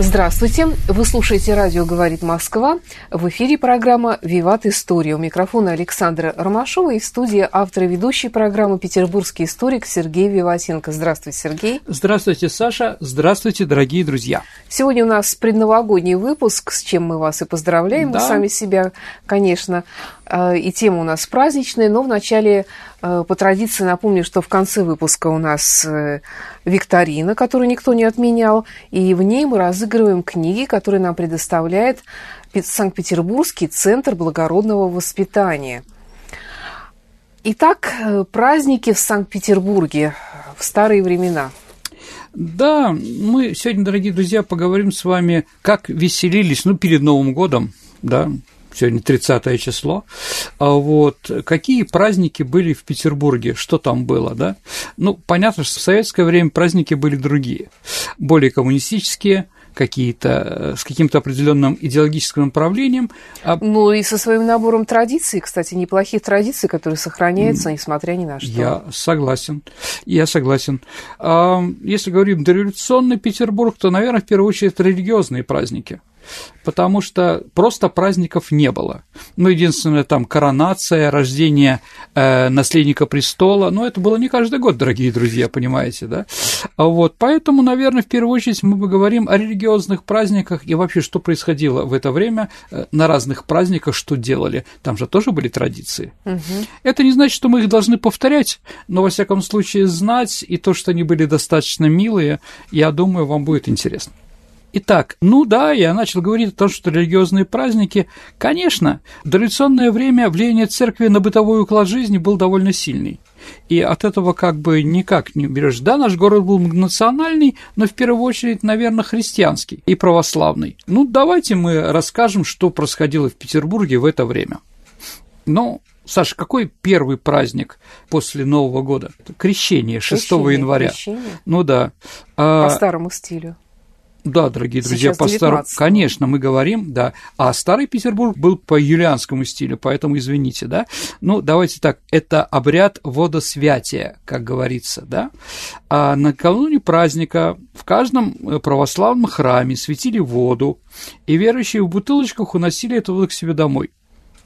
Здравствуйте! Вы слушаете «Радио говорит Москва». В эфире программа «Виват История». У микрофона Александра Ромашова и в студии автор и ведущий программы петербургский историк Сергей Виватенко. Здравствуйте, Сергей. Здравствуйте, Саша. Здравствуйте, дорогие друзья. Сегодня у нас предновогодний выпуск, с чем мы вас и поздравляем, да. мы сами себя, конечно. Э, и тема у нас праздничная, но вначале э, по традиции напомню, что в конце выпуска у нас э, викторина, которую никто не отменял, и в ней мы разыгрываем книги, которые нам предоставляет Санкт-Петербургский центр благородного воспитания. Итак, праздники в Санкт-Петербурге в старые времена. Да, мы сегодня, дорогие друзья, поговорим с вами, как веселились, ну, перед Новым годом, да, сегодня 30 число, а вот какие праздники были в Петербурге, что там было, да? Ну, понятно, что в советское время праздники были другие, более коммунистические, какие-то э, с каким-то определенным идеологическим направлением. А... Ну и со своим набором традиций, кстати, неплохих традиций, которые сохраняются, несмотря ни на что. Я согласен, я согласен. А, если говорим дореволюционный Петербург, то, наверное, в первую очередь религиозные праздники потому что просто праздников не было. Ну, единственное, там коронация, рождение э, наследника престола, но это было не каждый год, дорогие друзья, понимаете, да? Вот, поэтому, наверное, в первую очередь мы поговорим о религиозных праздниках и вообще, что происходило в это время э, на разных праздниках, что делали. Там же тоже были традиции. Угу. Это не значит, что мы их должны повторять, но, во всяком случае, знать и то, что они были достаточно милые, я думаю, вам будет интересно. Итак, ну да, я начал говорить о том, что религиозные праздники, конечно, в дореволюционное время влияние церкви на бытовой уклад жизни был довольно сильный. И от этого как бы никак не уберешь. Да, наш город был национальный, но в первую очередь, наверное, христианский и православный. Ну, давайте мы расскажем, что происходило в Петербурге в это время. Ну, Саша, какой первый праздник после Нового года? Крещение, 6 крещение, января. Крещение? Ну да. По а, старому стилю. Да, дорогие друзья, по старому, конечно, мы говорим, да, а старый Петербург был по юлианскому стилю, поэтому извините, да. Ну, давайте так, это обряд водосвятия, как говорится, да. А накануне праздника в каждом э, православном храме светили воду, и верующие в бутылочках уносили эту воду к себе домой.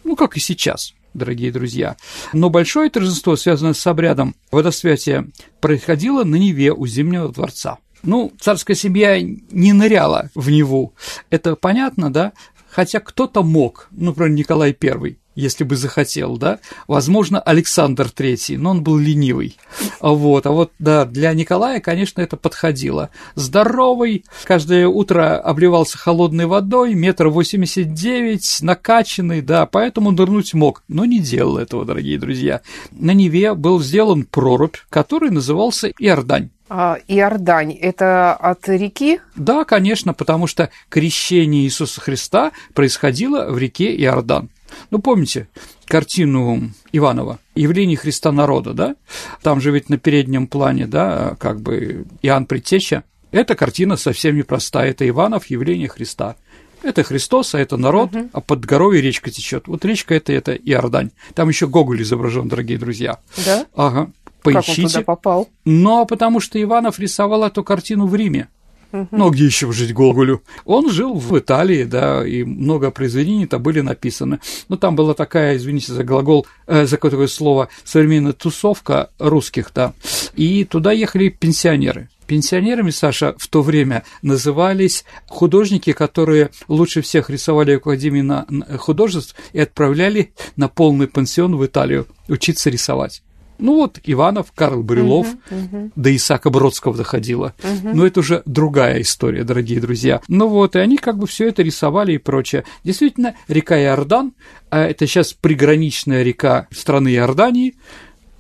Ну, как и сейчас дорогие друзья. Но большое торжество, связанное с обрядом водосвятия, происходило на Неве у Зимнего дворца. Ну, царская семья не ныряла в Неву, это понятно, да? Хотя кто-то мог, ну, например, Николай I, если бы захотел, да, возможно, Александр III, но он был ленивый, вот, а вот, да, для Николая, конечно, это подходило. Здоровый, каждое утро обливался холодной водой, метр восемьдесят девять, накачанный, да, поэтому нырнуть мог, но не делал этого, дорогие друзья. На Неве был сделан прорубь, который назывался Иордань. А, Иордань – это от реки? Да, конечно, потому что крещение Иисуса Христа происходило в реке Иордан. Ну, помните картину Иванова «Явление Христа народа», да? Там же ведь на переднем плане, да, как бы Иоанн Предтеча. Эта картина совсем непростая. Это Иванов «Явление Христа». Это Христос, а это народ, угу. а под горой речка течет. Вот речка это, это Иордань. Там еще Гоголь изображен, дорогие друзья. Да? Ага поищите. Как он туда попал? Но потому что Иванов рисовал эту картину в Риме. Ну, где еще жить Гоголю? Он жил в Италии, да, и много произведений-то были написаны. Ну, там была такая, извините за глагол, э, за такое слово, современная тусовка русских, да, и туда ехали пенсионеры. Пенсионерами, Саша, в то время назывались художники, которые лучше всех рисовали в Академии художеств и отправляли на полный пансион в Италию учиться рисовать. Ну вот Иванов, Карл Брюлов, угу, угу. до Исаака Бродского доходило. Угу. Но это уже другая история, дорогие друзья. Ну вот, и они как бы все это рисовали и прочее. Действительно, река Иордан, а это сейчас приграничная река страны Иордании,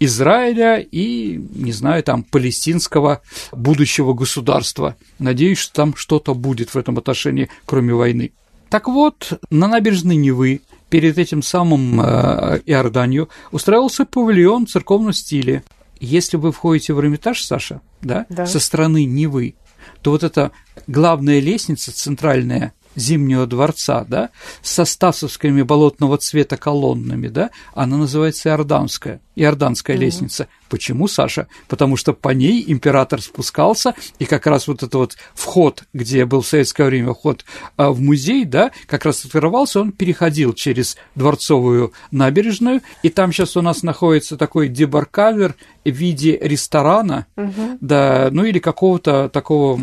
Израиля и, не знаю, там, палестинского будущего государства. Надеюсь, что там что-то будет в этом отношении, кроме войны. Так вот, на набережной Невы перед этим самым э, Иорданию устраивался павильон в церковном стиле. Если вы входите в Эрмитаж, Саша, да, да. со стороны Невы, то вот эта главная лестница центральная Зимнего дворца, да, со стасовскими болотного цвета колоннами, да, она называется Иорданская, Иорданская mm-hmm. лестница. Почему, Саша? Потому что по ней император спускался, и как раз вот этот вот вход, где был в советское время вход а, в музей, да, как раз открывался, он переходил через Дворцовую набережную, и там сейчас у нас находится такой дебаркадер в виде ресторана, угу. да, ну или какого-то такого,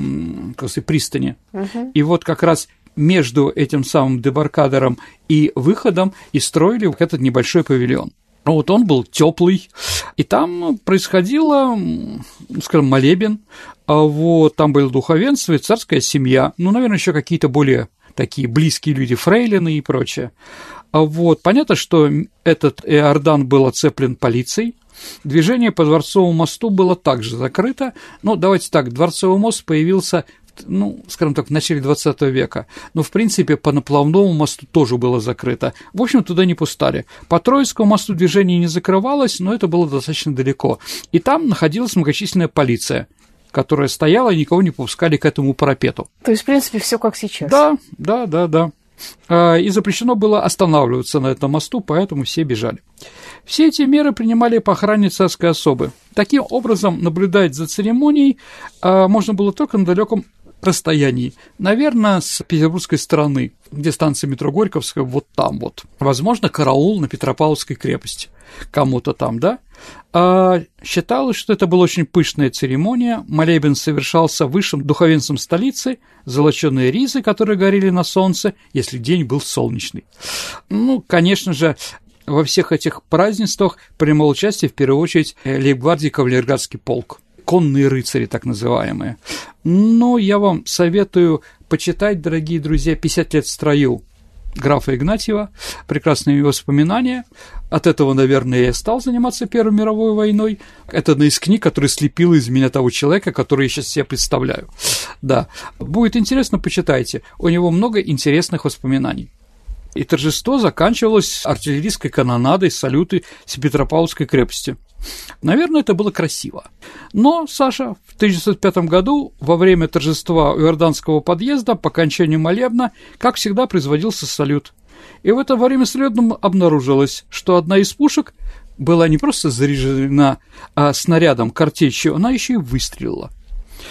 как сказать, пристани. Угу. И вот как раз между этим самым дебаркадером и выходом и строили этот небольшой павильон. Вот он был теплый, и там происходило, скажем, молебен, а вот там было духовенство и царская семья, ну, наверное, еще какие-то более такие близкие люди, фрейлины и прочее. А вот понятно, что этот Иордан был оцеплен полицией, Движение по Дворцовому мосту было также закрыто. Ну, давайте так, Дворцовый мост появился ну, скажем так, в начале 20 века. Но, в принципе, по наплавному мосту тоже было закрыто. В общем, туда не пустали. По Троицкому мосту движение не закрывалось, но это было достаточно далеко. И там находилась многочисленная полиция которая стояла, и никого не пускали к этому парапету. То есть, в принципе, все как сейчас. Да, да, да, да. А, и запрещено было останавливаться на этом мосту, поэтому все бежали. Все эти меры принимали по охране царской особы. Таким образом, наблюдать за церемонией а, можно было только на далеком расстоянии. Наверное, с петербургской стороны, где станция метро Горьковская, вот там вот. Возможно, караул на Петропавловской крепости. Кому-то там, да? А считалось, что это была очень пышная церемония. Молебен совершался высшим духовенством столицы, золоченые ризы, которые горели на солнце, если день был солнечный. Ну, конечно же, во всех этих празднествах принимал участие в первую очередь лейб-гвардии кавалергардский полк конные рыцари, так называемые. Но я вам советую почитать, дорогие друзья, «50 лет в строю» графа Игнатьева, прекрасные воспоминания. От этого, наверное, я стал заниматься Первой мировой войной. Это одна из книг, которая слепила из меня того человека, который я сейчас себе представляю. Да, будет интересно, почитайте. У него много интересных воспоминаний. И торжество заканчивалось артиллерийской канонадой салюты с Петропавловской крепости. Наверное, это было красиво. Но, Саша, в 1905 году, во время торжества у Иорданского подъезда, по окончанию молебна, как всегда, производился салют. И в это время салютом обнаружилось, что одна из пушек была не просто заряжена а снарядом картечью, она еще и выстрелила.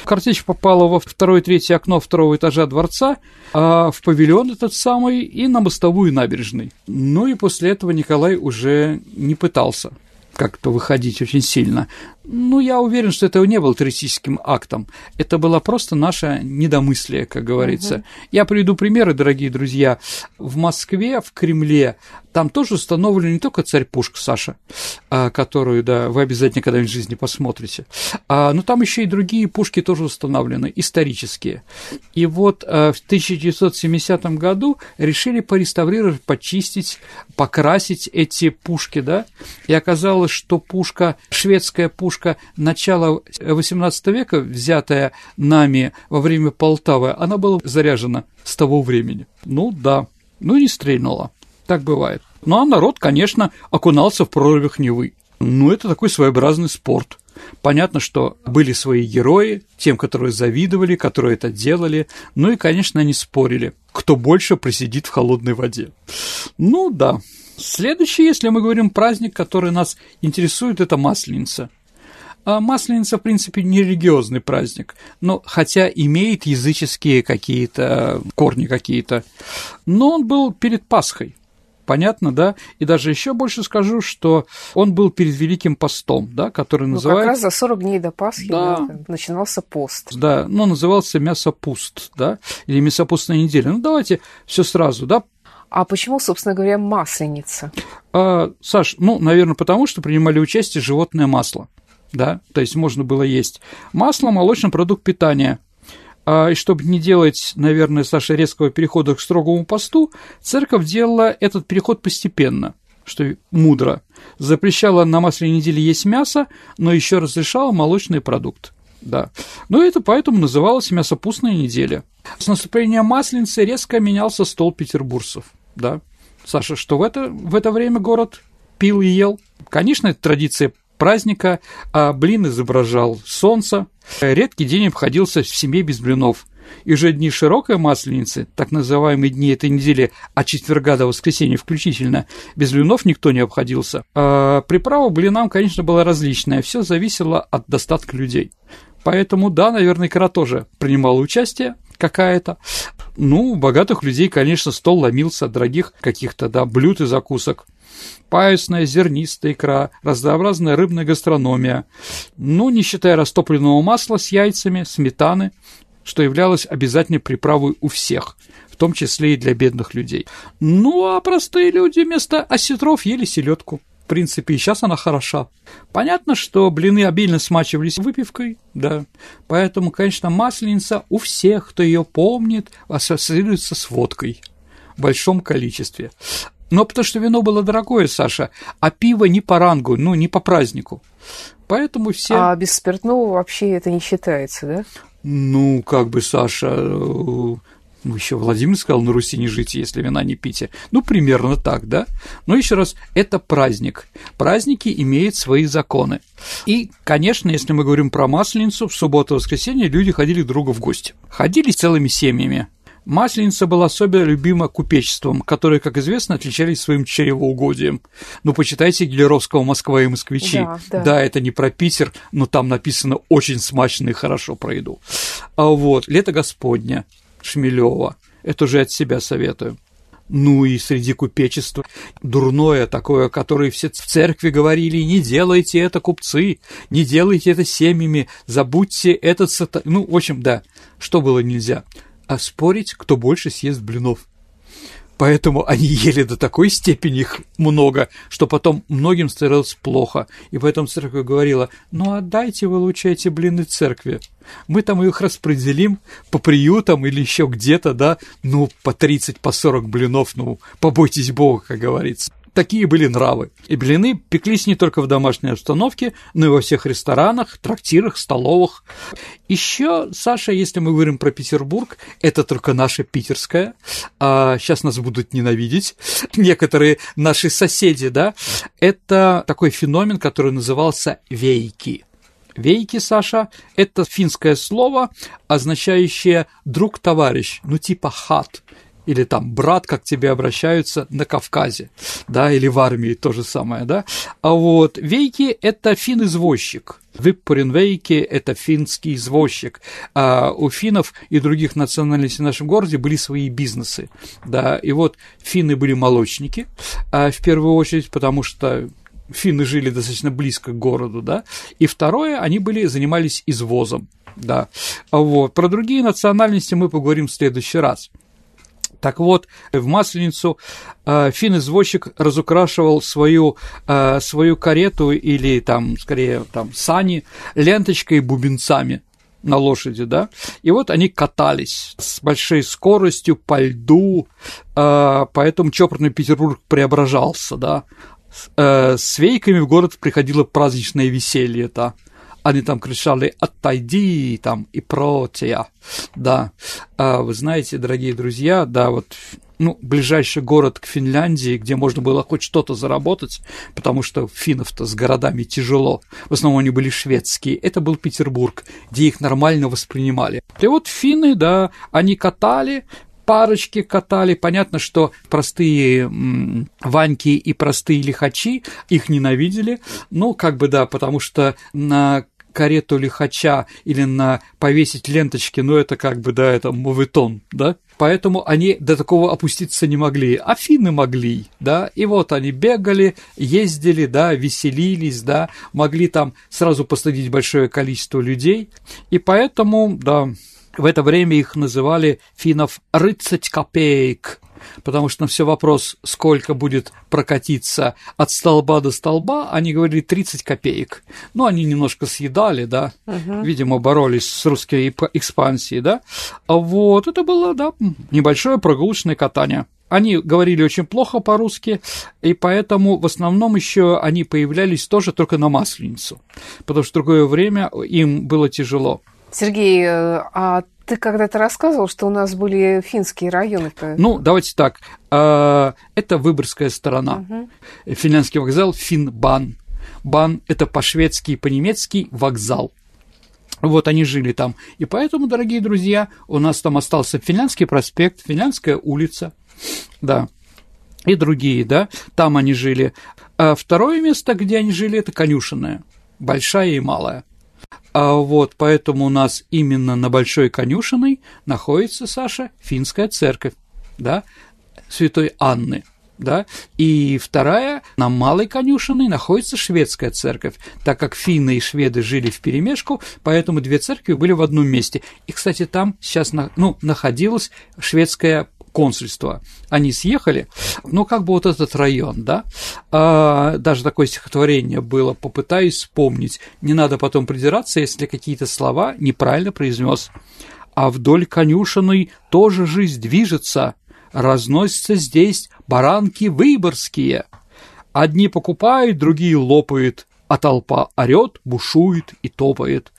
Картечь попала во второе и третье окно второго этажа дворца, а в павильон этот самый и на мостовую набережной. Ну и после этого Николай уже не пытался как-то выходить очень сильно. Ну, я уверен, что это не был террористическим актом. Это было просто наше недомыслие, как говорится. Угу. Я приведу примеры, дорогие друзья. В Москве, в Кремле, там тоже установлена не только царь Пушка, Саша, а, которую, да, вы обязательно когда-нибудь в жизни посмотрите, а, но там еще и другие пушки тоже установлены, исторические. И вот а, в 1970 году решили пореставрировать, почистить, покрасить эти пушки, да, и оказалось, что пушка, шведская пушка начала XVIII века, взятая нами во время Полтавы, она была заряжена с того времени. Ну да, ну не стрельнула. Так бывает. Ну а народ, конечно, окунался в прорывах Невы. Ну, это такой своеобразный спорт. Понятно, что были свои герои, тем, которые завидовали, которые это делали, ну и, конечно, они спорили, кто больше просидит в холодной воде. Ну да. Следующий, если мы говорим праздник, который нас интересует, это Масленица. А Масленица, в принципе, не религиозный праздник, но хотя имеет языческие какие-то корни какие-то, но он был перед Пасхой понятно, да? И даже еще больше скажу, что он был перед Великим постом, да, который ну, называется... как раз за 40 дней до Пасхи да. начинался пост. Да, но назывался мясопуст, да, или мясопустная неделя. Ну, давайте все сразу, да, а почему, собственно говоря, масленица? А, Саш, ну, наверное, потому что принимали участие животное масло, да, то есть можно было есть масло, молочный продукт питания, и чтобы не делать, наверное, Саша, резкого перехода к строгому посту, церковь делала этот переход постепенно, что мудро, запрещала на масляной неделе есть мясо, но еще разрешала молочный продукт. Да. Но это поэтому называлось мясопустная неделя. С наступлением Масленицы резко менялся стол петербуржцев. Да. Саша, что в это, в это время город пил и ел? Конечно, это традиция праздника, а блин изображал солнце. Редкий день обходился в семье без блинов. И же дни широкой масленицы, так называемые дни этой недели от четверга до воскресенья включительно, без блинов никто не обходился. А приправа блинам, конечно, была различная, все зависело от достатка людей. Поэтому, да, наверное, икра тоже принимала участие какая-то. Ну, у богатых людей, конечно, стол ломился от дорогих каких-то, да, блюд и закусок паясная, зернистая икра, разнообразная рыбная гастрономия, ну, не считая растопленного масла с яйцами, сметаны, что являлось обязательной приправой у всех, в том числе и для бедных людей. Ну, а простые люди вместо осетров ели селедку. В принципе, и сейчас она хороша. Понятно, что блины обильно смачивались выпивкой, да. Поэтому, конечно, масленица у всех, кто ее помнит, ассоциируется с водкой в большом количестве. Но потому что вино было дорогое, Саша, а пиво не по рангу, ну, не по празднику. Поэтому все... А без спиртного вообще это не считается, да? Ну, как бы, Саша, ну, еще Владимир сказал, на Руси не жить, если вина не пить. Ну, примерно так, да? Но еще раз, это праздник. Праздники имеют свои законы. И, конечно, если мы говорим про Масленицу, в субботу-воскресенье люди ходили друг другу в гости. Ходили целыми семьями. Масленица была особенно любима купечеством, которые, как известно, отличались своим чревоугодием. Ну, почитайте Гелеровского «Москва и москвичи». Да, да. да, это не про Питер, но там написано очень смачно и хорошо про еду. А вот «Лето Господня» Шмелева. Это уже от себя советую. Ну и среди купечества дурное такое, которое все в церкви говорили, не делайте это, купцы, не делайте это семьями, забудьте этот сатан... Ну, в общем, да, что было нельзя – а спорить, кто больше съест блинов. Поэтому они ели до такой степени их много, что потом многим становилось плохо. И поэтому церковь говорила, ну отдайте вы лучше эти блины церкви. Мы там их распределим по приютам или еще где-то, да, ну, по 30, по 40 блинов, ну, побойтесь Бога, как говорится. Такие были нравы. И блины пеклись не только в домашней обстановке, но и во всех ресторанах, трактирах, столовых. Еще, Саша, если мы говорим про Петербург, это только наша питерская. А сейчас нас будут ненавидеть некоторые наши соседи, да. Это такой феномен, который назывался вейки. Вейки, Саша, это финское слово, означающее друг-товарищ, ну типа хат или там брат, как тебе обращаются на Кавказе, да, или в армии то же самое, да. А вот вейки – это фин-извозчик. Виппорин Вейки – это финский извозчик. А у финнов и других национальностей в нашем городе были свои бизнесы, да, и вот финны были молочники, а, в первую очередь, потому что финны жили достаточно близко к городу, да, и второе, они были, занимались извозом, да. Вот. Про другие национальности мы поговорим в следующий раз. Так вот, в Масленицу э, фин-извозчик разукрашивал свою, э, свою карету или там, скорее, там, сани ленточкой и бубенцами на лошади, да, и вот они катались с большой скоростью по льду, э, поэтому чопорный Петербург преображался, да, с вейками в город приходило праздничное веселье, да, они там кричали «отойди» там и «протия», да. А вы знаете, дорогие друзья, да, вот ну, ближайший город к Финляндии, где можно было хоть что-то заработать, потому что финнов-то с городами тяжело, в основном они были шведские, это был Петербург, где их нормально воспринимали. И вот финны, да, они катали, парочки катали. Понятно, что простые ваньки и простые лихачи их ненавидели. Ну, как бы да, потому что на карету лихача или на повесить ленточки, ну, это как бы, да, это моветон, да? Поэтому они до такого опуститься не могли, а финны могли, да, и вот они бегали, ездили, да, веселились, да, могли там сразу посадить большое количество людей, и поэтому, да, В это время их называли финнов «рыцать копеек», потому что на все вопрос, сколько будет прокатиться от столба до столба, они говорили 30 копеек. Ну, они немножко съедали, да, угу. видимо, боролись с русской экспансией, да. А вот, это было, да, небольшое прогулочное катание. Они говорили очень плохо по-русски, и поэтому в основном еще они появлялись тоже только на Масленицу, потому что в другое время им было тяжело. Сергей, э, а ты когда-то рассказывал, что у нас были финские районы. -то. Ну, давайте так. А, это Выборгская сторона. Угу. Финляндский вокзал Финбан. Бан – это по-шведски и по-немецки вокзал. Вот они жили там. И поэтому, дорогие друзья, у нас там остался Финляндский проспект, Финляндская улица, да, и другие, да, там они жили. А второе место, где они жили, это Конюшенная, большая и малая. А вот поэтому у нас именно на Большой Конюшиной находится, Саша, финская церковь, да, Святой Анны, да, и вторая, на Малой Конюшиной находится шведская церковь, так как финны и шведы жили в перемешку, поэтому две церкви были в одном месте. И, кстати, там сейчас ну, находилась шведская консульства, они съехали, ну, как бы вот этот район, да, а, даже такое стихотворение было, попытаюсь вспомнить, не надо потом придираться, если какие-то слова неправильно произнес. А вдоль конюшиной тоже жизнь движется, разносятся здесь баранки выборские. Одни покупают, другие лопают, а толпа орет, бушует и топает.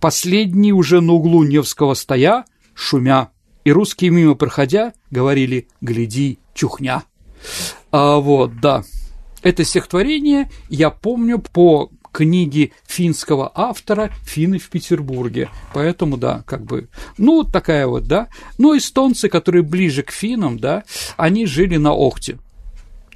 Последний уже на углу Невского стоя, шумя, и русские мимо проходя говорили «гляди, чухня». А, вот, да. Это стихотворение я помню по книге финского автора «Финны в Петербурге». Поэтому, да, как бы, ну, такая вот, да. Ну, эстонцы, которые ближе к финнам, да, они жили на Охте.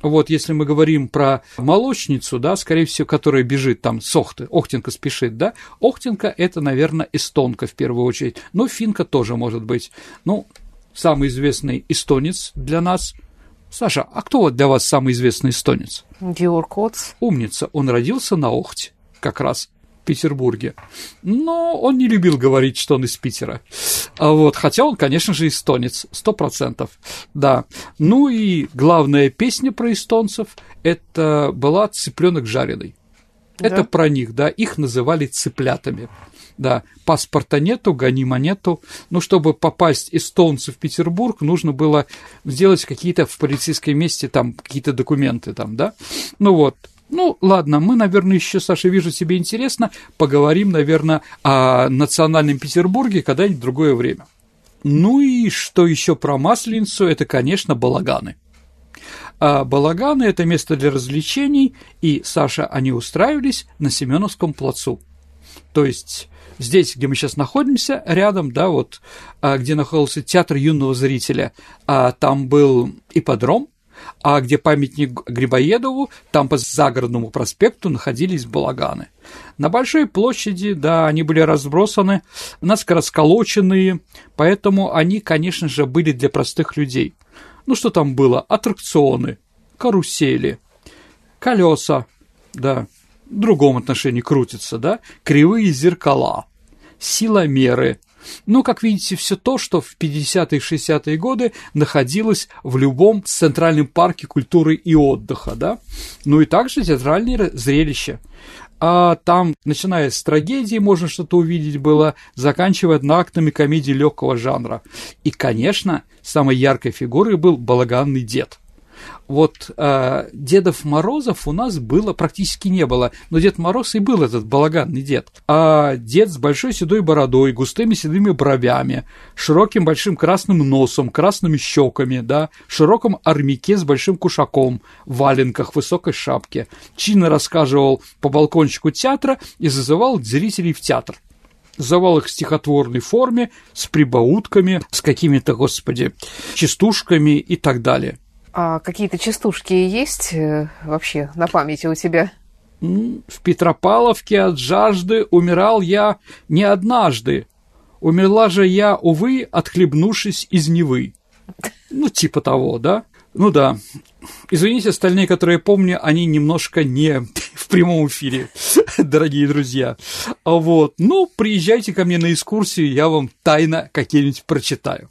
Вот если мы говорим про молочницу, да, скорее всего, которая бежит там с Охты, Охтенко спешит, да, Охтенко – это, наверное, эстонка в первую очередь, но финка тоже может быть. Ну, самый известный эстонец для нас – Саша, а кто вот для вас самый известный эстонец? Диор Коц. Умница, он родился на Охте, как раз Петербурге. Но он не любил говорить, что он из Питера. А вот, хотя он, конечно же, эстонец, сто процентов, да. Ну и главная песня про эстонцев – это была «Цыпленок жареный». Да? Это про них, да, их называли цыплятами. Да, паспорта нету, гони монету. Ну, чтобы попасть эстонцу в Петербург, нужно было сделать какие-то в полицейском месте там какие-то документы там, да. Ну вот, ну, ладно, мы, наверное, еще, Саша, вижу тебе интересно, поговорим, наверное, о национальном Петербурге когда-нибудь в другое время. Ну и что еще про Масленицу, это, конечно, балаганы. А балаганы – это место для развлечений, и, Саша, они устраивались на Семеновском плацу. То есть здесь, где мы сейчас находимся, рядом, да, вот, а, где находился театр юного зрителя, а там был ипподром, а где памятник Грибоедову, там по загородному проспекту находились балаганы. На большой площади, да, они были разбросаны, наскоро сколоченные, поэтому они, конечно же, были для простых людей. Ну, что там было? Аттракционы, карусели, колеса, да, в другом отношении крутятся, да, кривые зеркала, силомеры – ну, как видите, все то, что в 50-е и 60-е годы находилось в любом центральном парке культуры и отдыха, да. Ну и также театральные зрелища. А там, начиная с трагедии, можно что-то увидеть было, заканчивая актами комедии легкого жанра. И, конечно, самой яркой фигурой был балаганный дед вот э, Дедов Морозов у нас было практически не было, но Дед Мороз и был этот балаганный дед. А дед с большой седой бородой, густыми седыми бровями, широким большим красным носом, красными щеками, да, широком армяке с большим кушаком, валенках, высокой шапке, чинно рассказывал по балкончику театра и зазывал зрителей в театр зазывал их в стихотворной форме, с прибаутками, с какими-то, господи, частушками и так далее. А какие-то частушки есть э, вообще на памяти у тебя? В Петропавловке от жажды умирал я не однажды. Умерла же я, увы, отхлебнувшись из Невы. Ну, типа того, да? Ну да. Извините, остальные, которые помню, они немножко не в прямом эфире, дорогие друзья. Вот. Ну, приезжайте ко мне на экскурсию, я вам тайно какие-нибудь прочитаю.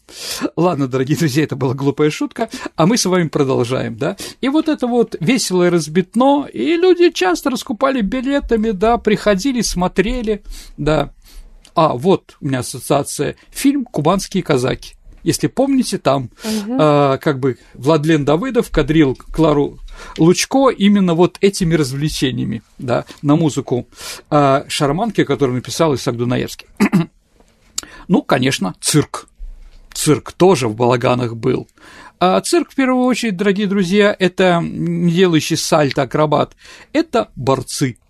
Ладно, дорогие друзья, это была глупая шутка, а мы с вами продолжаем, да. И вот это вот весело и разбитно, и люди часто раскупали билетами, да, приходили, смотрели, да. А, вот у меня ассоциация. Фильм «Кубанские казаки». Если помните, там угу. э, как бы Владлен Давыдов кадрил Клару Лучко именно вот этими развлечениями, да, на музыку э, Шарманки, которую написал Исаак Дунаевский. ну, конечно, цирк. Цирк тоже в балаганах был. А цирк, в первую очередь, дорогие друзья, это не делающий сальто акробат, это борцы –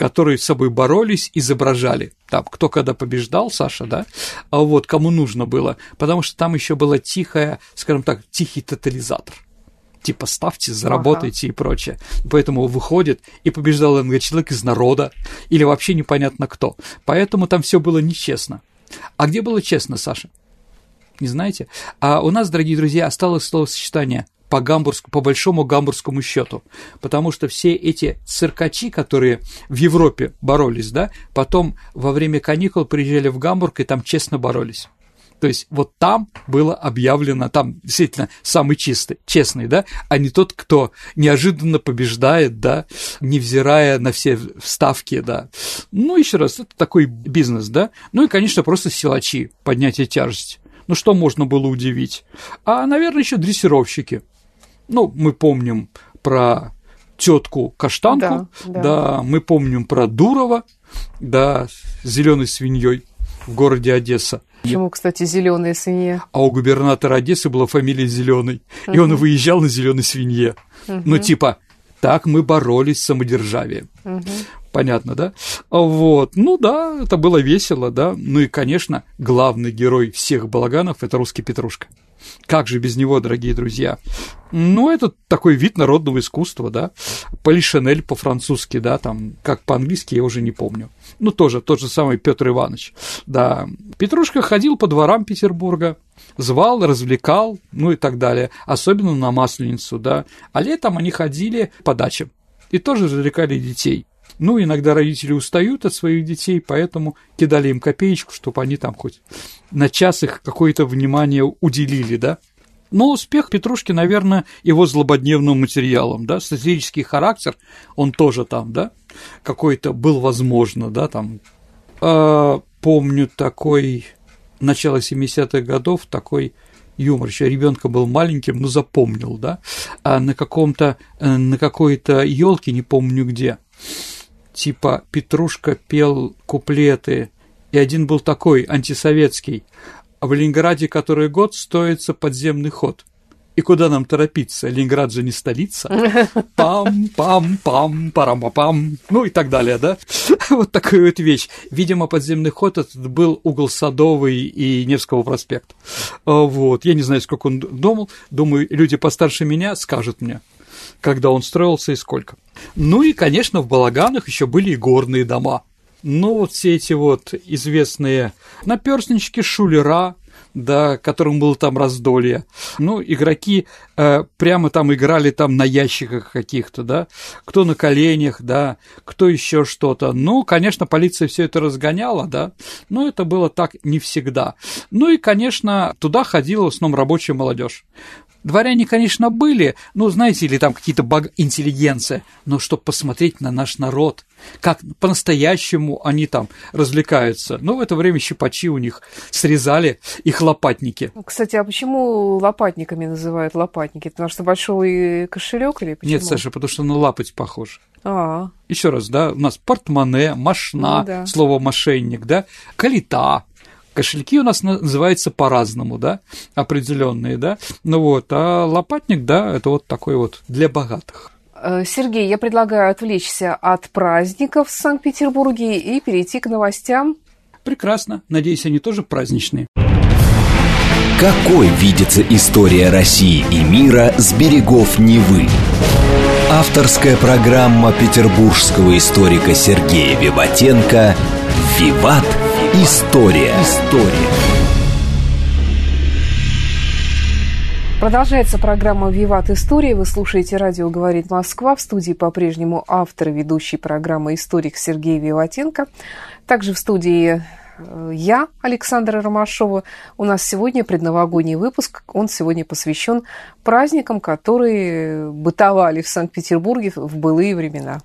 которые с собой боролись, изображали. Там, кто когда побеждал, Саша, да, а вот кому нужно было, потому что там еще было тихое, скажем так, тихий тотализатор типа ставьте, заработайте ага. и прочее. Поэтому выходит и побеждал иногда человек из народа или вообще непонятно кто. Поэтому там все было нечестно. А где было честно, Саша? Не знаете? А у нас, дорогие друзья, осталось словосочетание по, гамбургску, по большому гамбургскому счету, потому что все эти циркачи, которые в Европе боролись, да, потом во время каникул приезжали в Гамбург и там честно боролись. То есть вот там было объявлено, там действительно самый чистый, честный, да, а не тот, кто неожиданно побеждает, да, невзирая на все вставки, да. Ну, еще раз, это такой бизнес, да. Ну и, конечно, просто силачи, поднятие тяжести. Ну, что можно было удивить? А, наверное, еще дрессировщики. Ну, мы помним про тетку Каштанку, да, да. да, мы помним про Дурова, да, с зеленой свиньей в городе Одесса. Почему, кстати, зеленая свинья? А у губернатора Одессы была фамилия Зеленый, угу. и он выезжал на зеленой свинье. Угу. Ну, типа, так мы боролись с самодержавием. Угу. Понятно, да? Вот. Ну да, это было весело, да. Ну и, конечно, главный герой всех балаганов – это русский Петрушка. Как же без него, дорогие друзья? Ну, это такой вид народного искусства, да. Полишинель по-французски, да, там, как по-английски, я уже не помню. Ну, тоже тот же самый Петр Иванович, да. Петрушка ходил по дворам Петербурга, звал, развлекал, ну и так далее, особенно на Масленицу, да. А летом они ходили по дачам и тоже развлекали детей. Ну, иногда родители устают от своих детей, поэтому кидали им копеечку, чтобы они там хоть на час их какое-то внимание уделили, да. Но успех Петрушки, наверное, его злободневным материалом, да, сатирический характер, он тоже там, да, какой-то был возможно, да, там. А, помню такой, начало 70-х годов, такой юмор, еще ребенка был маленьким, но запомнил, да, а на каком-то, э, на какой-то елке, не помню где, типа Петрушка пел куплеты, и один был такой, антисоветский. А в Ленинграде который год стоится подземный ход. И куда нам торопиться? Ленинград же не столица. Пам-пам-пам, парам-пам, ну и так далее, да? Вот такая вот вещь. Видимо, подземный ход этот был угол Садовый и Невского проспекта. А вот. Я не знаю, сколько он думал. Думаю, люди постарше меня скажут мне когда он строился и сколько. Ну и, конечно, в Балаганах еще были и горные дома. Ну, вот все эти вот известные наперстнички, шулера, да, которым было там раздолье. Ну, игроки э, прямо там играли там на ящиках каких-то, да, кто на коленях, да, кто еще что-то. Ну, конечно, полиция все это разгоняла, да, но это было так не всегда. Ну и, конечно, туда ходила в основном рабочая молодежь. Дворяне, конечно, были, ну, знаете, или там какие-то баг интеллигенция, но чтобы посмотреть на наш народ, как по-настоящему они там развлекаются. Ну, в это время щипачи у них срезали их лопатники. Кстати, а почему лопатниками называют лопатники? Потому что большой кошелек или почему? Нет, Саша, потому что на лапоть похож. А. Еще раз, да, у нас портмоне, машна, ну, да. слово мошенник, да, калита, Кошельки у нас называются по-разному, да, определенные, да. Ну вот, а лопатник, да, это вот такой вот для богатых. Э, Сергей, я предлагаю отвлечься от праздников в Санкт-Петербурге и перейти к новостям. Прекрасно. Надеюсь, они тоже праздничные. Какой видится история России и мира с берегов Невы? Авторская программа петербургского историка Сергея Виватенко «Виват. История». История. Продолжается программа «Виват История». Вы слушаете «Радио говорит Москва». В студии по-прежнему автор и ведущий программы «Историк» Сергей Виватенко. Также в студии э, я, Александра Ромашова. У нас сегодня предновогодний выпуск. Он сегодня посвящен праздникам, которые бытовали в Санкт-Петербурге в былые времена.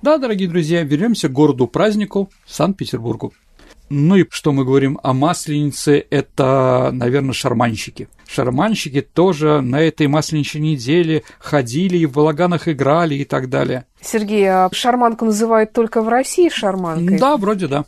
Да, дорогие друзья, вернемся к городу-празднику Санкт-Петербургу. Ну и что мы говорим о Масленице, это, наверное, шарманщики. Шарманщики тоже на этой масленичной неделе ходили и в балаганах играли и так далее. Сергей, а шарманку называют только в России шарманкой? Да, вроде да.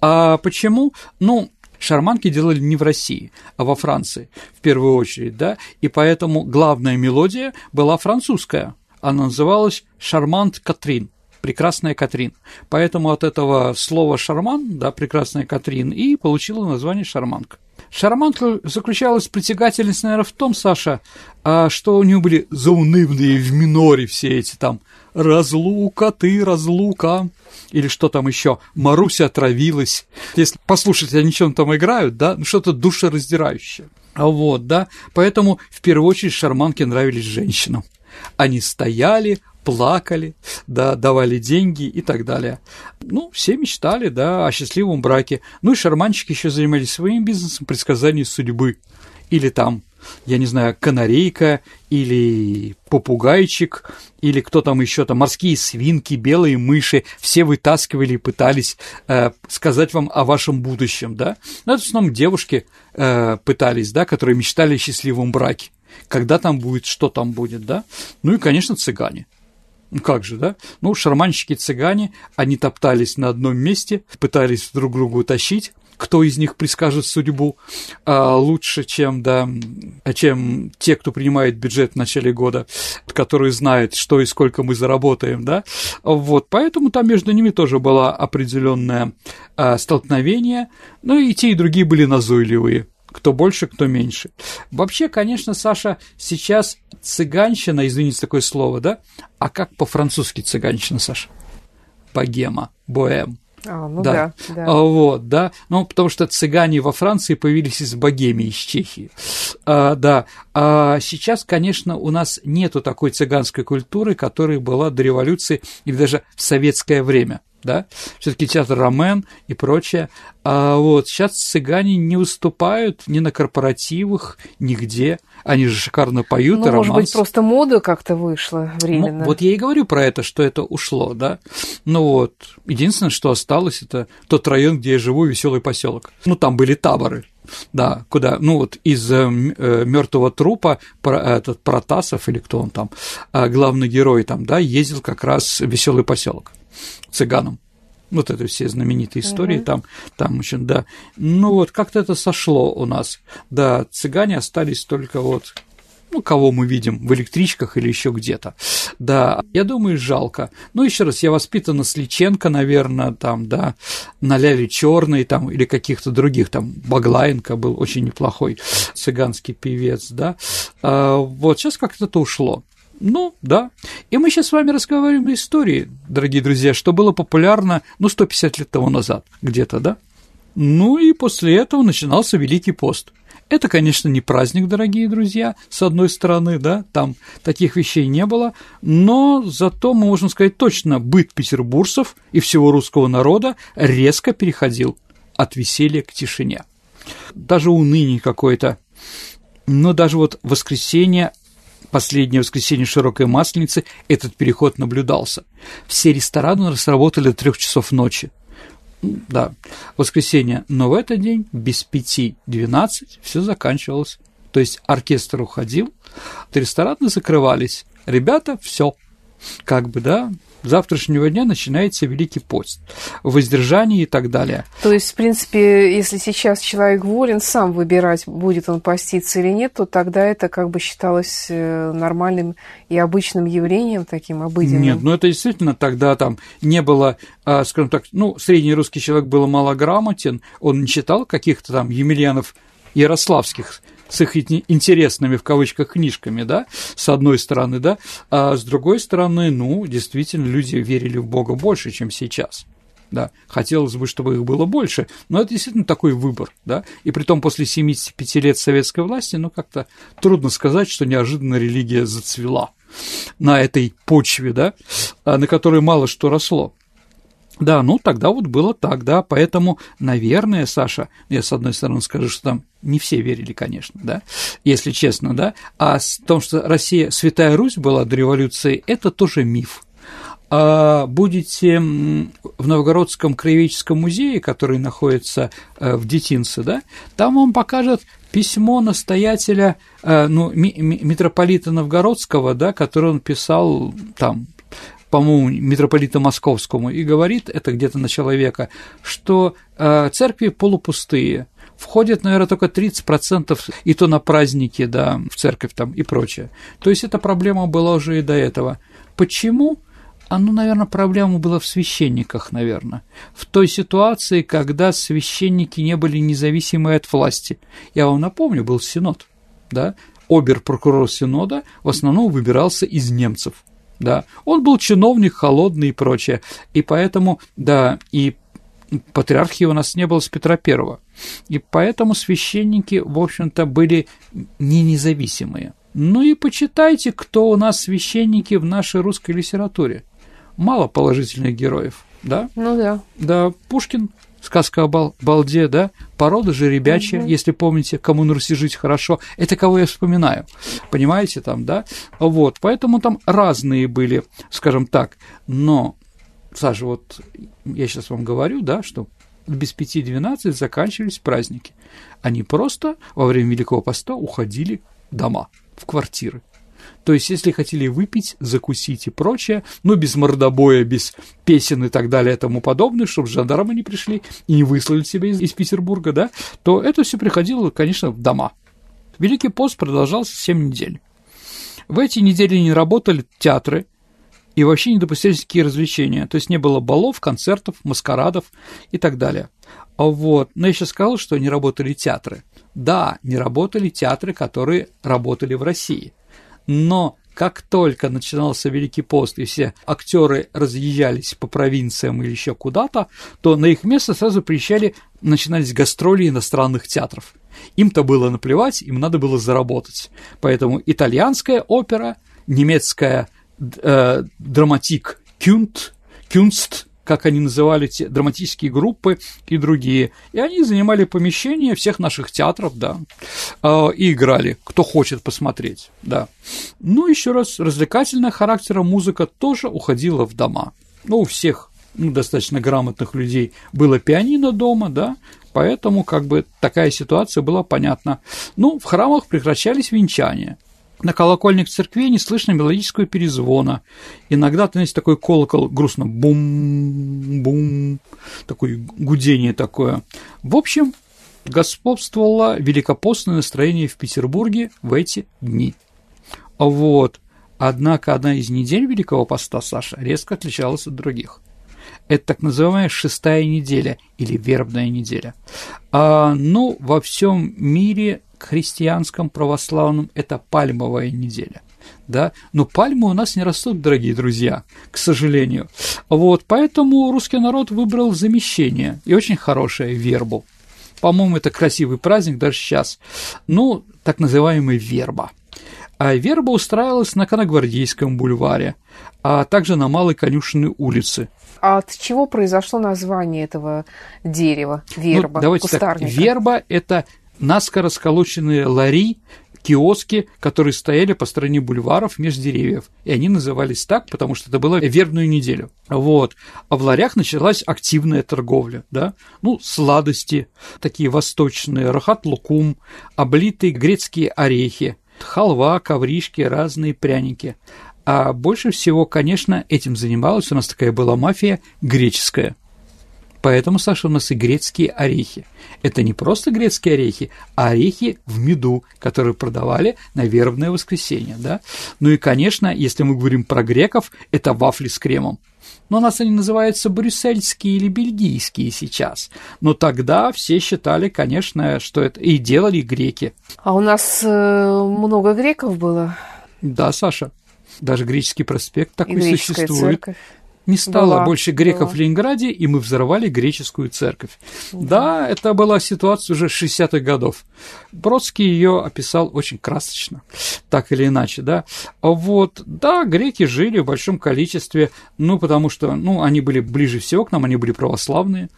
А почему? Ну, шарманки делали не в России, а во Франции в первую очередь, да, и поэтому главная мелодия была французская. Она называлась «Шармант Катрин» прекрасная Катрин. Поэтому от этого слова шарман, да, прекрасная Катрин, и получила название шарманка. Шарманка заключалась притягательность, наверное, в том, Саша, а, что у нее были заунывные в миноре все эти там «разлука, ты разлука», или что там еще, Маруся отравилась. Если послушать, они что там играют, да, ну что-то душераздирающее. А вот, да, поэтому в первую очередь шарманки нравились женщинам. Они стояли, плакали, да, давали деньги и так далее. Ну, все мечтали, да, о счастливом браке. Ну и шарманщики еще занимались своим бизнесом предсказаний судьбы. Или там, я не знаю, канарейка, или попугайчик, или кто там еще там, морские свинки, белые мыши, все вытаскивали и пытались э, сказать вам о вашем будущем, да. Ну, это в основном девушки э, пытались, да, которые мечтали о счастливом браке когда там будет, что там будет, да. Ну и, конечно, цыгане. Ну как же, да? Ну, шарманщики-цыгане, они топтались на одном месте, пытались друг другу тащить, кто из них предскажет судьбу а, лучше, чем, да, чем те, кто принимает бюджет в начале года, которые знают, что и сколько мы заработаем, да. Вот, поэтому там между ними тоже было определенное а, столкновение, ну и те, и другие были назойливые кто больше, кто меньше. Вообще, конечно, Саша, сейчас цыганщина, извините такое слово, да? А как по-французски цыганщина, Саша? Богема, боэм. А, ну да, да. да. А, вот, да. Ну, потому что цыгане во Франции появились из Богемии, из Чехии. А, да. А сейчас, конечно, у нас нету такой цыганской культуры, которая была до революции или даже в советское время да, все-таки театр Ромен и прочее. А вот сейчас цыгане не выступают ни на корпоративах, нигде. Они же шикарно поют ну, и романс. может быть, просто мода как-то вышла временно. Вот я и говорю про это, что это ушло, да. Ну вот, единственное, что осталось, это тот район, где я живу, веселый поселок. Ну, там были таборы, да, куда, ну вот из э, э мертвого трупа этот Протасов или кто он там, а, главный герой там, да, ездил как раз веселый поселок цыганам. Вот это все знаменитые истории, угу. там, там очень, да. Ну вот как-то это сошло у нас. Да, цыгане остались только вот ну, кого мы видим в электричках или еще где-то. Да, я думаю, жалко. Ну, еще раз, я воспитана с Личенко, наверное, там, да, на Ляле Черной, там, или каких-то других, там, Баглаенко был очень неплохой цыганский певец, да. А, вот сейчас как-то это ушло. Ну, да. И мы сейчас с вами разговариваем о истории, дорогие друзья, что было популярно, ну, 150 лет тому назад где-то, да? Ну и после этого начинался Великий пост. Это, конечно, не праздник, дорогие друзья, с одной стороны, да, там таких вещей не было, но зато мы можем сказать точно, быт петербуржцев и всего русского народа резко переходил от веселья к тишине. Даже уныние какое-то. Но даже вот воскресенье последнее воскресенье широкой масленицы этот переход наблюдался. Все рестораны у до трех часов ночи. Да, воскресенье, но в этот день без пяти двенадцать все заканчивалось. То есть оркестр уходил, рестораны закрывались. Ребята, все, как бы, да, завтрашнего дня начинается Великий пост, воздержание и так далее. То есть, в принципе, если сейчас человек волен сам выбирать, будет он поститься или нет, то тогда это как бы считалось э, нормальным и обычным явлением, таким обыденным. Нет, ну это действительно тогда там не было, а, скажем так, ну, средний русский человек был малограмотен, он не читал каких-то там Емельянов Ярославских, с их интересными в кавычках книжками, да, с одной стороны, да, а с другой стороны, ну, действительно, люди верили в Бога больше, чем сейчас. да, хотелось бы, чтобы их было больше, но это действительно такой выбор, да, и при том после 75 лет советской власти, ну, как-то трудно сказать, что неожиданно религия зацвела на этой почве, да, а, на которой мало что росло. Да, ну тогда вот было так, да, поэтому, наверное, Саша, я с одной стороны скажу, что там не все верили, конечно, да, если честно, да, а в том, что Россия, Святая Русь была до революции, это тоже миф. А будете в Новгородском краеведческом музее, который находится э, в Детинце, да, там вам покажут письмо настоятеля, э, ну, митрополита Новгородского, да, который он писал там по-моему, митрополита Московскому, и говорит, это где-то начало века, что э, церкви полупустые, входит, наверное, только 30%, и то на праздники, да, в церковь там и прочее. То есть эта проблема была уже и до этого. Почему? А ну, наверное, проблема была в священниках, наверное. В той ситуации, когда священники не были независимы от власти. Я вам напомню, был синод, да, обер-прокурор синода в основном выбирался из немцев да, он был чиновник холодный и прочее, и поэтому, да, и патриархии у нас не было с Петра Первого, и поэтому священники, в общем-то, были не независимые. Ну и почитайте, кто у нас священники в нашей русской литературе. Мало положительных героев, да? Ну да. Да, Пушкин сказка о бал балде, да, порода же ребячья, угу. если помните, кому на Руси жить хорошо, это кого я вспоминаю, понимаете, там, да, вот, поэтому там разные были, скажем так, но, Саша, вот я сейчас вам говорю, да, что без пяти двенадцать заканчивались праздники, они просто во время Великого Поста уходили дома, в квартиры, то есть, если хотели выпить, закусить и прочее, но без мордобоя, без песен и так далее и тому подобное, чтобы жандармы не пришли и не выслали себя из, из Петербурга, да, то это все приходило, конечно, в дома. Великий пост продолжался 7 недель. В эти недели не работали театры, и вообще не допустились такие развлечения. То есть не было балов, концертов, маскарадов и так далее. Вот. Но я сейчас сказал, что не работали театры. Да, не работали театры, которые работали в России но как только начинался Великий пост и все актеры разъезжались по провинциям или еще куда-то, то на их место сразу приезжали, начинались гастроли иностранных театров. Им-то было наплевать, им надо было заработать. Поэтому итальянская опера, немецкая э, драматик Кюнт, Кюнст, как они называли те драматические группы и другие. И они занимали помещение всех наших театров, да, а, и играли, кто хочет посмотреть, да. Ну, еще раз, развлекательная характера музыка тоже уходила в дома. Ну, у всех ну, достаточно грамотных людей было пианино дома, да, поэтому как бы такая ситуация была понятна. Ну, в храмах прекращались венчания. На колокольник церкви не слышно мелодического перезвона. Иногда, то есть, такой колокол грустно бум-бум, такое гудение такое. В общем, господствовало великопостное настроение в Петербурге в эти дни. Вот. Однако одна из недель Великого Поста, Саша, резко отличалась от других. Это так называемая шестая неделя или вербная неделя. А, ну, во всем мире христианском православном это пальмовая неделя. Да? Но пальмы у нас не растут, дорогие друзья, к сожалению. Вот, поэтому русский народ выбрал замещение и очень хорошее вербу. По-моему, это красивый праздник даже сейчас. Ну, так называемый верба. А верба устраивалась на Коногвардейском бульваре, а также на Малой Конюшенной улице. А от чего произошло название этого дерева, верба, ну, давайте кустарника? Так, верба – это наскоро сколоченные лари, киоски, которые стояли по стороне бульваров между деревьев. И они назывались так, потому что это было вербную неделю. Вот. А в ларях началась активная торговля, да. Ну, сладости, такие восточные, рахат-лукум, облитые грецкие орехи, халва, ковришки, разные пряники. А больше всего, конечно, этим занималась, у нас такая была мафия греческая – Поэтому, Саша, у нас и грецкие орехи. Это не просто грецкие орехи, а орехи в меду, которые продавали на вербное воскресенье. Да? Ну и, конечно, если мы говорим про греков, это вафли с кремом. Но у нас они называются брюссельские или бельгийские сейчас. Но тогда все считали, конечно, что это и делали греки. А у нас э, много греков было? Да, Саша. Даже греческий проспект такой существует. Церковь. Не стало была, больше греков была. в Ленинграде, и мы взорвали греческую церковь. Да. да, это была ситуация уже 60-х годов. Бродский ее описал очень красочно, так или иначе, да. Вот, да, греки жили в большом количестве, ну, потому что, ну, они были ближе всего к нам, они были православные.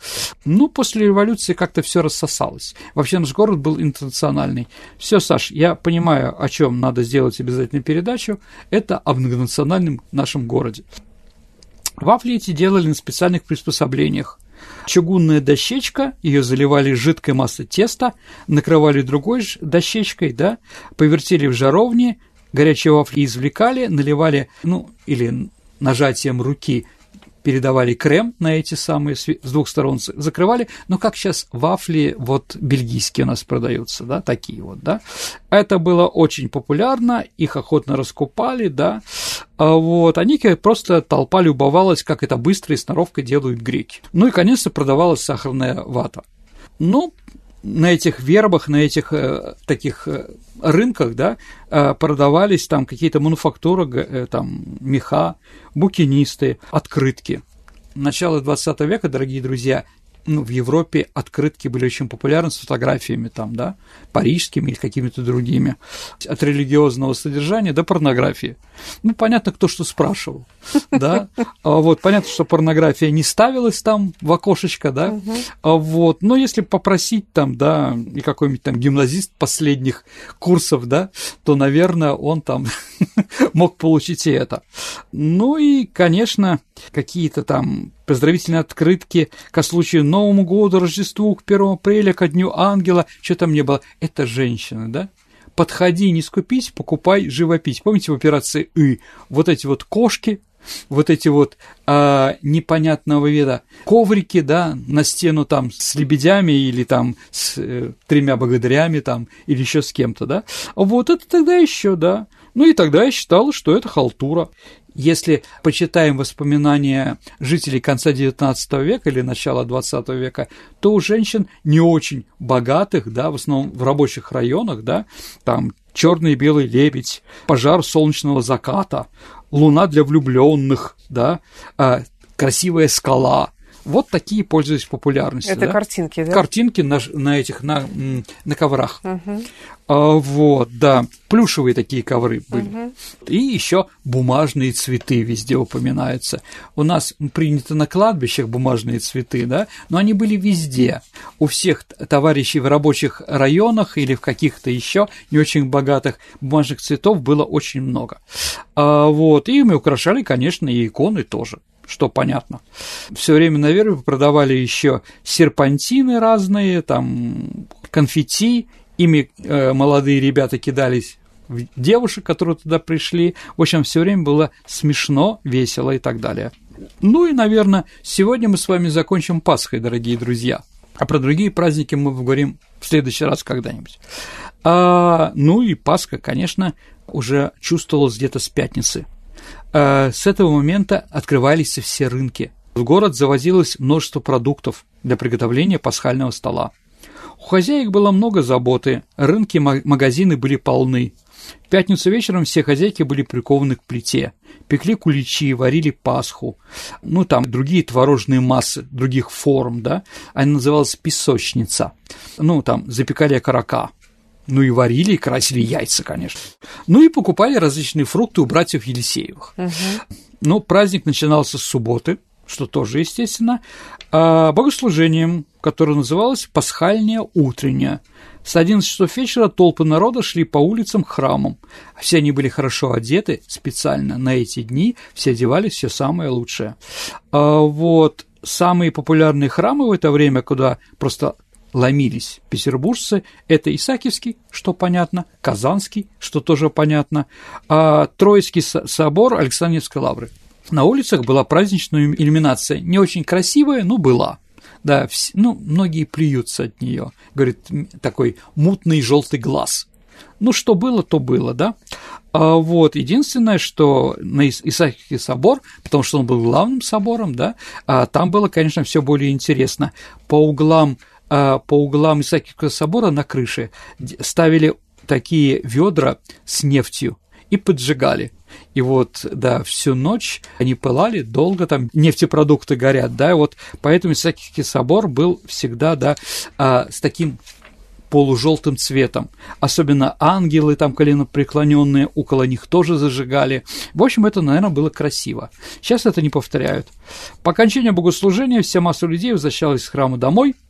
Ну, после революции как-то все рассосалось. Вообще наш город был интернациональный. Все, Саш, я понимаю, о чем надо сделать обязательно передачу. Это о многонациональном нашем городе. Вафли эти делали на специальных приспособлениях. Чугунная дощечка, ее заливали жидкой массой теста, накрывали другой дощечкой, да, повертели в жаровне, горячие вафли извлекали, наливали, ну, или нажатием руки передавали крем на эти самые с двух сторон закрывали, но как сейчас вафли вот бельгийские у нас продаются, да, такие вот, да. Это было очень популярно, их охотно раскупали, да. А вот, они просто толпа любовалась, как это быстро и сноровкой делают греки. Ну и, конечно, продавалась сахарная вата. Ну, на этих вербах, на этих э, таких э, рынках, да, э, продавались там какие-то мануфактуры, э, там меха, букинисты, открытки. Начало 20 века, дорогие друзья, ну, в Европе открытки были очень популярны с фотографиями там, да, парижскими или какими-то другими, от религиозного содержания до порнографии. Ну, понятно, кто что спрашивал, да, а вот, понятно, что порнография не ставилась там в окошечко, да, а вот, но если попросить там, да, и какой-нибудь там гимназист последних курсов, да, то, наверное, он там мог получить и это. Ну и, конечно, какие-то там поздравительные открытки ко случаю Новому году, Рождеству, к 1 апреля, ко Дню Ангела, что там не было. Это женщина, да? Подходи, не скупись, покупай, живопись. Помните в операции «И» вот эти вот кошки, вот эти вот а, непонятного вида коврики, да, на стену там с лебедями или там с э, тремя богатырями там или еще с кем-то, да, вот это тогда еще, да, ну и тогда я считал, что это халтура. Если почитаем воспоминания жителей конца XIX века или начала XX века, то у женщин не очень богатых, да, в основном в рабочих районах, да, там черный и белый лебедь, пожар солнечного заката, луна для влюбленных, да, а, красивая скала, вот такие пользуются популярностью. Это да? картинки, да? Картинки на, на этих, на, на коврах. Угу. А, вот, да. Плюшевые такие ковры были. Угу. И еще бумажные цветы везде упоминаются. У нас принято на кладбищах бумажные цветы, да, но они были везде. У всех товарищей в рабочих районах или в каких-то еще не очень богатых бумажных цветов было очень много. А, вот, и мы украшали, конечно, и иконы тоже что понятно. Все время на вербе продавали еще серпантины разные, там конфетти, ими э, молодые ребята кидались в девушек, которые туда пришли. В общем, все время было смешно, весело и так далее. Ну и, наверное, сегодня мы с вами закончим Пасхой, дорогие друзья. А про другие праздники мы поговорим в следующий раз когда-нибудь. А, ну и Пасха, конечно, уже чувствовалась где-то с пятницы. А, с этого момента открывались все рынки. В город завозилось множество продуктов для приготовления пасхального стола. У хозяек было много заботы, рынки магазины были полны. В пятницу вечером все хозяйки были прикованы к плите, пекли куличи, варили пасху, ну там другие творожные массы других форм, да, она называлась песочница, ну там запекали окорока, ну и варили, и красили яйца, конечно. Ну и покупали различные фрукты у братьев Елисеевых. Угу. Ну, праздник начинался с субботы, что тоже естественно, а богослужением, которое называлось «Пасхальное утреннее». С 11 часов вечера толпы народа шли по улицам к храмам. Все они были хорошо одеты специально на эти дни, все одевались все самое лучшее. А вот самые популярные храмы в это время, куда просто ломились петербуржцы, это Исаакиевский, что понятно, Казанский, что тоже понятно, а Троицкий собор Александровской лавры. На улицах была праздничная иллюминация, не очень красивая, но была. Да, вс- ну, многие плюются от нее. Говорит, такой мутный желтый глаз. Ну, что было, то было, да. А вот единственное, что на Исаакиевский собор, потому что он был главным собором, да, а там было, конечно, все более интересно. По углам по углам Исаакиевского собора на крыше ставили такие ведра с нефтью и поджигали. И вот, да, всю ночь они пылали, долго там нефтепродукты горят, да, и вот поэтому Исаакиевский собор был всегда, да, а, с таким полужелтым цветом. Особенно ангелы там коленопреклоненные около них тоже зажигали. В общем, это, наверное, было красиво. Сейчас это не повторяют. По окончании богослужения вся масса людей возвращалась из храма домой, а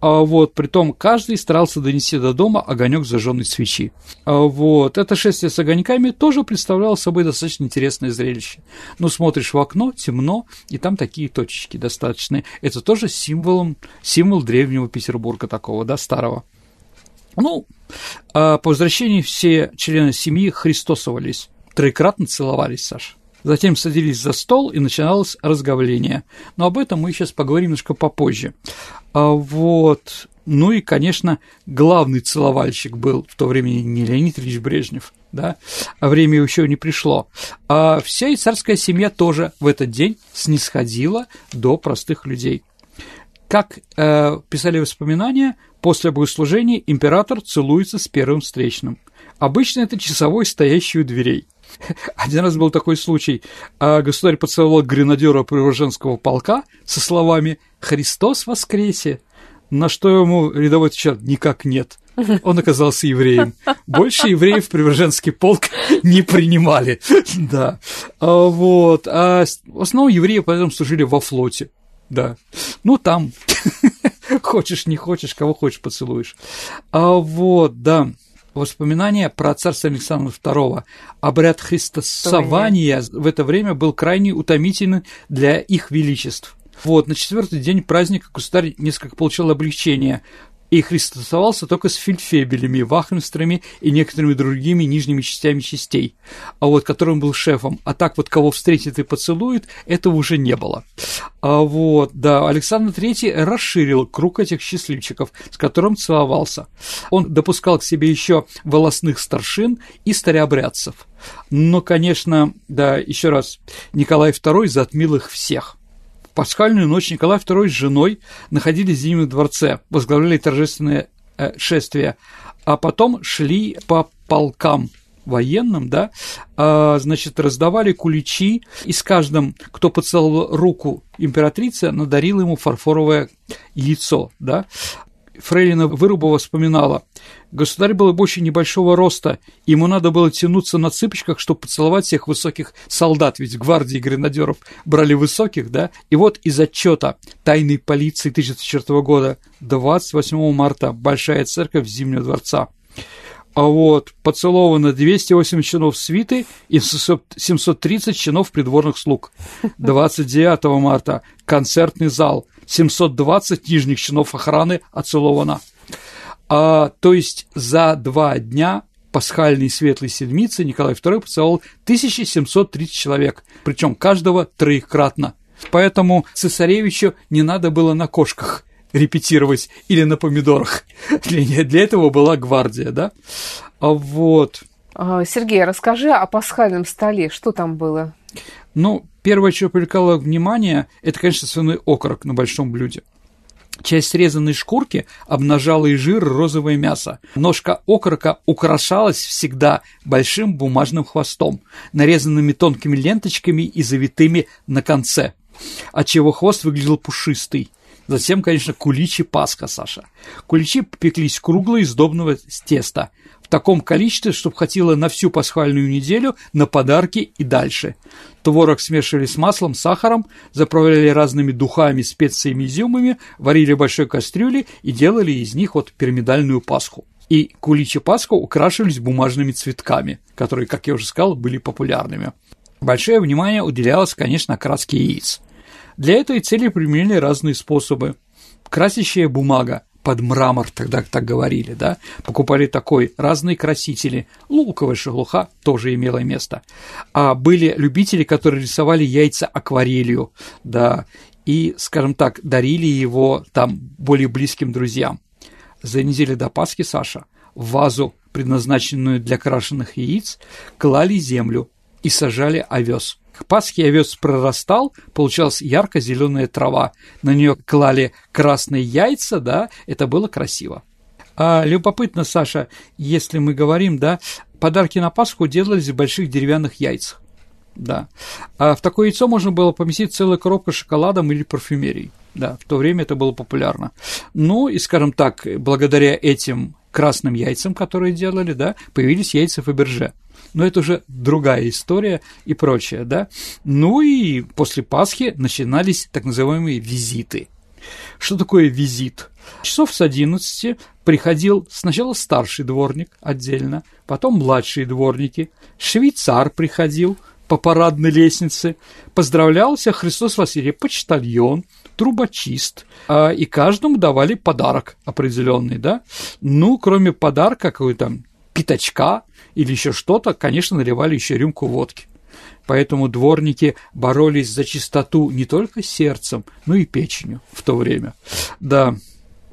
вот, притом каждый старался донести до дома огонек зажженной свечи. А вот, это шествие с огоньками тоже представляло собой достаточно интересное зрелище. Ну, смотришь в окно, темно, и там такие точечки достаточные. Это тоже символом, символ древнего Петербурга такого, да, старого. Ну, а по возвращении все члены семьи христосовались, троекратно целовались, Саша. Затем садились за стол, и начиналось разговление. Но об этом мы сейчас поговорим немножко попозже. А вот, ну и, конечно, главный целовальщик был в то время не Леонид Ильич Брежнев, да, а время еще не пришло. А вся и царская семья тоже в этот день снисходила до простых людей. Как э, писали воспоминания, После богослужения император целуется с первым встречным. Обычно это часовой, стоящий у дверей. Один раз был такой случай. А государь поцеловал гренадера Преображенского полка со словами «Христос воскресе!» На что ему рядовой отвечал «Никак нет». Он оказался евреем. Больше евреев в Преображенский полк не принимали. Да. А вот. А в основном евреи поэтому служили во флоте. Да. Ну, там хочешь, не хочешь, кого хочешь поцелуешь. А вот, да, воспоминания про царство Александра II. Обряд христосования в это время был крайне утомительный для их величеств. Вот, на четвертый день праздника государь несколько получил облегчение и христосовался только с фельдфебелями, вахмистрами и некоторыми другими нижними частями частей, а вот которым был шефом. А так вот, кого встретит и поцелует, этого уже не было. А вот, да, Александр III расширил круг этих счастливчиков, с которым целовался. Он допускал к себе еще волосных старшин и старообрядцев. Но, конечно, да, еще раз, Николай II затмил их всех – пасхальную ночь Николай II с женой находились в Зимнем дворце, возглавляли торжественное э, шествие, а потом шли по полкам военным, да, а, значит, раздавали куличи, и с каждым, кто поцеловал руку императрицы, надарил ему фарфоровое яйцо, да. Фрейлина Вырубова вспоминала, Государь был очень небольшого роста, ему надо было тянуться на цыпочках, чтобы поцеловать всех высоких солдат, ведь гвардии гренадеров брали высоких, да? И вот из отчета тайной полиции 1904 года 28 марта Большая церковь Зимнего дворца. А вот поцеловано 280 чинов свиты и 730 чинов придворных слуг. 29 марта концертный зал, 720 нижних чинов охраны оцеловано. А, то есть за два дня пасхальной светлой седмицы Николай II поцеловал 1730 человек, причем каждого троекратно. Поэтому цесаревичу не надо было на кошках репетировать или на помидорах. Для, для этого была гвардия, да? А вот. А, Сергей, расскажи о пасхальном столе, что там было? Ну, первое, что привлекало внимание, это, конечно, свиной окорок на большом блюде. Часть срезанной шкурки обнажала и жир, розовое мясо. Ножка окорока украшалась всегда большим бумажным хвостом, нарезанными тонкими ленточками и завитыми на конце, отчего хвост выглядел пушистый. Затем, конечно, куличи Пасха, Саша. Куличи пеклись круглые из сдобного теста – в таком количестве, чтобы хватило на всю пасхальную неделю, на подарки и дальше. Творог смешивали с маслом, сахаром, заправляли разными духами, специями, изюмами, варили в большой кастрюле и делали из них вот пирамидальную пасху. И куличи Пасху украшивались бумажными цветками, которые, как я уже сказал, были популярными. Большое внимание уделялось, конечно, краске яиц. Для этой цели применили разные способы. Красящая бумага, под мрамор, тогда так говорили, да, покупали такой, разные красители, луковая шелуха тоже имела место, а были любители, которые рисовали яйца акварелью, да, и, скажем так, дарили его там более близким друзьям. За неделю до Пасхи, Саша, в вазу, предназначенную для крашеных яиц, клали землю и сажали овес – к Пасхе овес прорастал, получалась ярко-зеленая трава. На нее клали красные яйца, да, это было красиво. А любопытно, Саша, если мы говорим, да, подарки на Пасху делались в больших деревянных яйцах. Да. А в такое яйцо можно было поместить целую коробку шоколадом или парфюмерией. Да, в то время это было популярно. Ну и, скажем так, благодаря этим красным яйцам, которые делали, да, появились яйца Фаберже. Но это уже другая история и прочее, да. Ну и после Пасхи начинались так называемые визиты. Что такое визит? Часов с 11 приходил сначала старший дворник отдельно, потом младшие дворники, швейцар приходил по парадной лестнице, поздравлялся Христос Василий, почтальон, трубочист, а, и каждому давали подарок определенный, да. Ну, кроме подарка, какой-то пятачка или еще что-то, конечно, наливали еще рюмку водки. Поэтому дворники боролись за чистоту не только сердцем, но и печенью в то время. Да.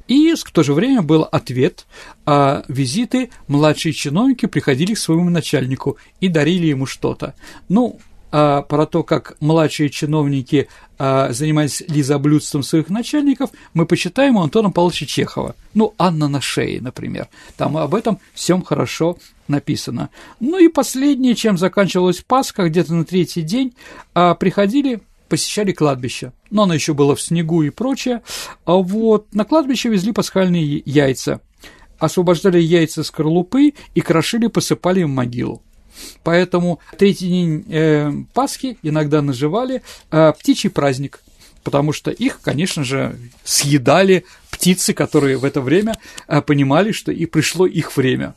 И в то же время был ответ, а визиты младшие чиновники приходили к своему начальнику и дарили ему что-то. Ну, а, про то, как младшие чиновники а, занимались лизоблюдством своих начальников, мы почитаем у Антона Павловича Чехова. Ну, Анна на шее, например. Там об этом всем хорошо написано. Ну и последнее, чем заканчивалась Пасха, где-то на третий день, а, приходили посещали кладбище. Но оно еще было в снегу и прочее. А вот на кладбище везли пасхальные яйца. Освобождали яйца скорлупы и крошили, посыпали в могилу. Поэтому третий день э, Пасхи иногда наживали э, птичий праздник, потому что их, конечно же, съедали птицы, которые в это время э, понимали, что и пришло их время.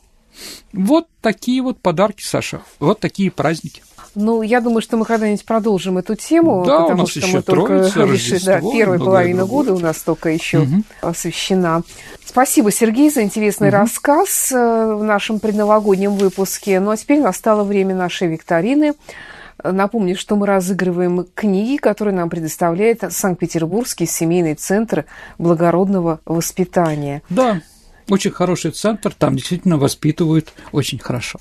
Вот такие вот подарки, Саша, вот такие праздники. Ну, я думаю, что мы когда-нибудь продолжим эту тему, да, потому что мы только решили, да, первая половина года у нас только еще угу. освещена. Спасибо, Сергей, за интересный угу. рассказ э, в нашем предновогоднем выпуске. Ну а теперь настало время нашей викторины. Напомню, что мы разыгрываем книги, которые нам предоставляет Санкт-Петербургский семейный центр благородного воспитания. Да, очень хороший центр, там действительно воспитывают очень хорошо.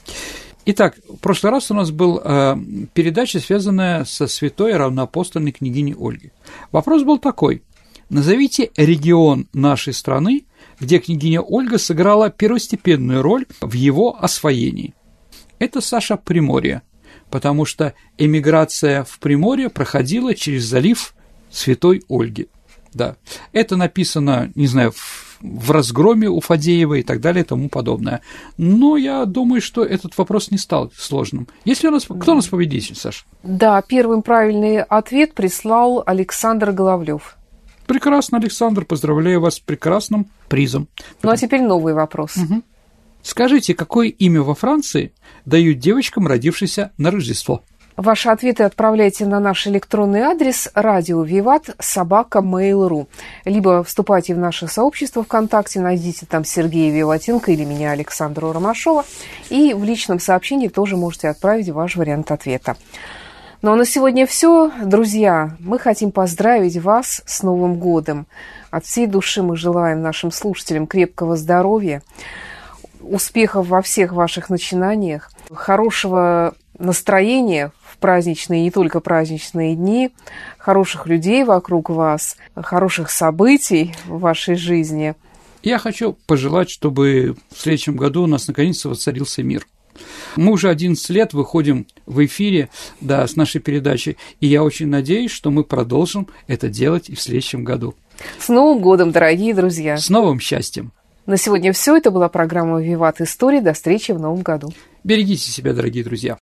Итак, в прошлый раз у нас была э, передача, связанная со святой равноапостольной княгиней Ольги. Вопрос был такой. Назовите регион нашей страны, где княгиня Ольга сыграла первостепенную роль в его освоении. Это Саша Приморье, потому что эмиграция в Приморье проходила через залив Святой Ольги. Да, это написано, не знаю, в, в разгроме у Фадеева и так далее и тому подобное. Но я думаю, что этот вопрос не стал сложным. Если у нас... Кто у нас победитель, Саша? Да, первым правильный ответ прислал Александр Головлев. Прекрасно, Александр, поздравляю вас с прекрасным призом. Ну а теперь новый вопрос. Угу. Скажите, какое имя во Франции дают девочкам, родившимся на Рождество? Ваши ответы отправляйте на наш электронный адрес радио Виват собака Mail.ru. Либо вступайте в наше сообщество ВКонтакте, найдите там Сергея Виватенко или меня, Александра Ромашова, и в личном сообщении тоже можете отправить ваш вариант ответа. Ну а на сегодня все. Друзья, мы хотим поздравить вас с Новым годом. От всей души мы желаем нашим слушателям крепкого здоровья, успехов во всех ваших начинаниях, хорошего настроения праздничные и не только праздничные дни, хороших людей вокруг вас, хороших событий в вашей жизни. Я хочу пожелать, чтобы в следующем году у нас наконец-то воцарился мир. Мы уже 11 лет выходим в эфире да, с нашей передачей, и я очень надеюсь, что мы продолжим это делать и в следующем году. С Новым годом, дорогие друзья! С новым счастьем! На сегодня все. Это была программа «Виват Истории». До встречи в новом году. Берегите себя, дорогие друзья.